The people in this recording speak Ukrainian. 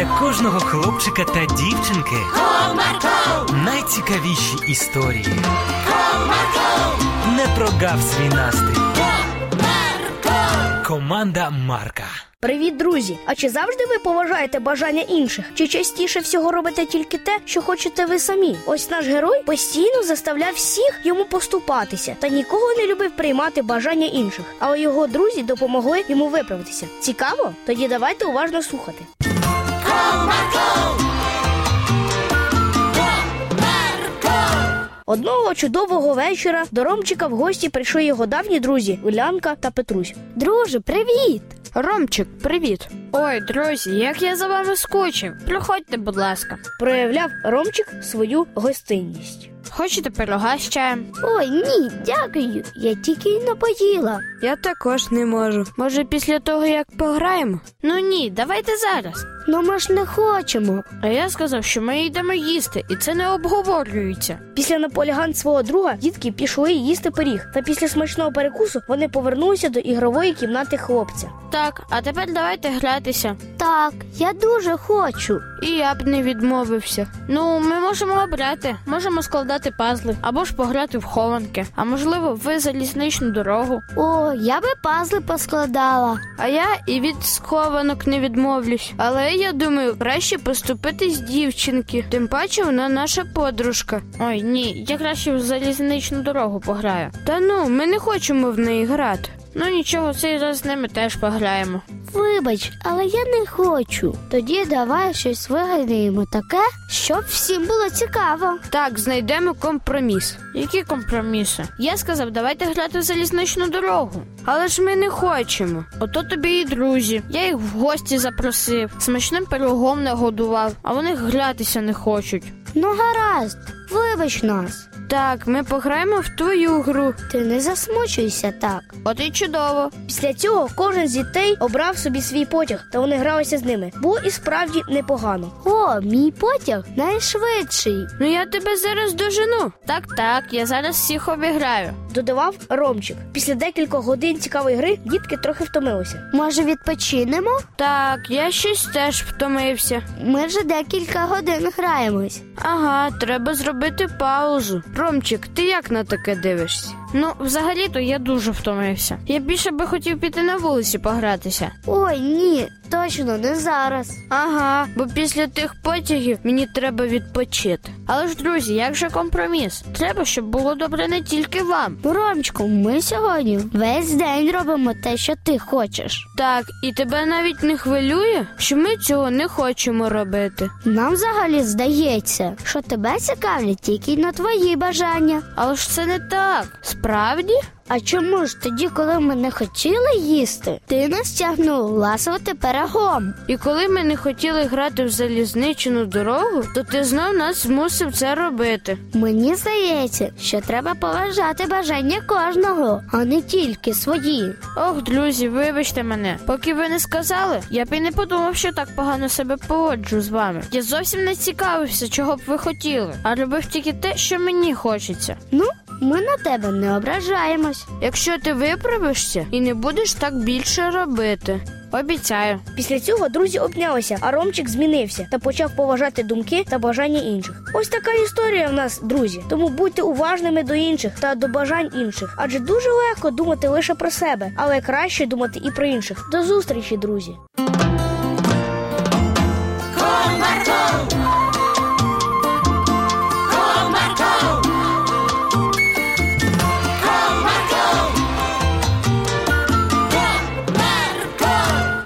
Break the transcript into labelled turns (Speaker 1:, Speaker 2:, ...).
Speaker 1: для кожного хлопчика та дівчинки
Speaker 2: Comarco,
Speaker 1: найцікавіші історії.
Speaker 2: Comarco,
Speaker 1: Не прогав свій настрій.
Speaker 2: Comarco.
Speaker 1: Команда Марка.
Speaker 3: Привіт, друзі! А чи завжди ви поважаєте бажання інших? Чи частіше всього робите тільки те, що хочете ви самі? Ось наш герой постійно заставляв всіх йому поступатися та нікого не любив приймати бажання інших. Але його друзі допомогли йому виправитися. Цікаво? Тоді давайте уважно слухати. Одного чудового вечора до Ромчика в гості прийшли його давні друзі Улянка та Петрусь. Друже, привіт!
Speaker 4: Ромчик, привіт. Ой, друзі, як я за вами скучив. Приходьте, будь ласка.
Speaker 3: Проявляв Ромчик свою гостинність.
Speaker 4: Хочете пирога з чаєм?
Speaker 3: Ой, ні, дякую. Я тільки й напоїла.
Speaker 4: Я також не можу. Може, після того, як пограємо? Ну ні, давайте зараз.
Speaker 3: Ну ми ж не хочемо.
Speaker 4: А я сказав, що ми йдемо їсти, і це не обговорюється.
Speaker 3: Після наполягань свого друга дітки пішли їсти пиріг. Та після смачного перекусу вони повернулися до ігрової кімнати хлопця.
Speaker 4: Так, а тепер давайте гратися.
Speaker 3: Так, я дуже хочу.
Speaker 4: І я б не відмовився. Ну, ми можемо обрати, можемо складати пазли або ж пограти в хованки, а можливо, ви залізничну дорогу.
Speaker 3: О, я би пазли поскладала.
Speaker 4: А я і від схованок не відмовлюсь. Але я думаю, краще поступити з дівчинки. Тим паче вона наша подружка. Ой, ні, я краще в залізничну дорогу пограю. Та ну, ми не хочемо в неї грати. Ну нічого, цей раз з ними теж пограємо.
Speaker 3: Вибач, але я не хочу. Тоді давай щось вигадаємо таке, щоб всім було цікаво.
Speaker 4: Так, знайдемо компроміс. Які компроміси? Я сказав, давайте грати в залізничну дорогу. Але ж ми не хочемо. Ото тобі і друзі. Я їх в гості запросив, смачним пирогом нагодував, а вони гратися не хочуть.
Speaker 3: Ну гаразд, вибач нас.
Speaker 4: Так, ми пограємо в твою гру.
Speaker 3: Ти не засмучуйся так.
Speaker 4: От і чудово.
Speaker 3: Після цього кожен з дітей обрав собі свій потяг, та вони гралися з ними. Було і справді непогано. О, мій потяг найшвидший,
Speaker 4: Ну я тебе зараз дожену. Так, так, я зараз всіх обіграю.
Speaker 3: додавав Ромчик. Після декількох годин цікавої гри дітки трохи втомилися. Може, відпочинемо?
Speaker 4: Так, я щось теж втомився.
Speaker 3: Ми вже декілька годин граємось.
Speaker 4: Ага, треба зробити паузу. Ромчик, ти як на таке дивишся? Ну, взагалі-то я дуже втомився. Я більше би хотів піти на вулиці погратися.
Speaker 3: Ой, ні, точно не зараз.
Speaker 4: Ага, бо після тих потягів мені треба відпочити. Але ж, друзі, як же компроміс? Треба, щоб було добре не тільки вам.
Speaker 3: Ромчику, ми сьогодні весь день робимо те, що ти хочеш.
Speaker 4: Так, і тебе навіть не хвилює, що ми цього не хочемо робити.
Speaker 3: Нам взагалі здається, що тебе цікавлять тільки на твої бажання.
Speaker 4: Але ж це не так. Справді?
Speaker 3: А чому ж тоді, коли ми не хотіли їсти, ти нас тягнув ласувати пирогом?
Speaker 4: І коли ми не хотіли грати в залізничну дорогу, то ти знов нас змусив це робити.
Speaker 3: Мені здається, що треба поважати бажання кожного, а не тільки свої.
Speaker 4: Ох, друзі, вибачте мене. Поки ви не сказали, я б і не подумав, що так погано себе поводжу з вами. Я зовсім не цікавився, чого б ви хотіли, а робив тільки те, що мені хочеться.
Speaker 3: Ну, ми на тебе не ображаємось.
Speaker 4: Якщо ти виправишся і не будеш так більше робити, обіцяю.
Speaker 3: Після цього друзі обнялися, а Ромчик змінився та почав поважати думки та бажання інших. Ось така історія в нас, друзі. Тому будьте уважними до інших та до бажань інших, адже дуже легко думати лише про себе, але краще думати і про інших. До зустрічі, друзі. Marco.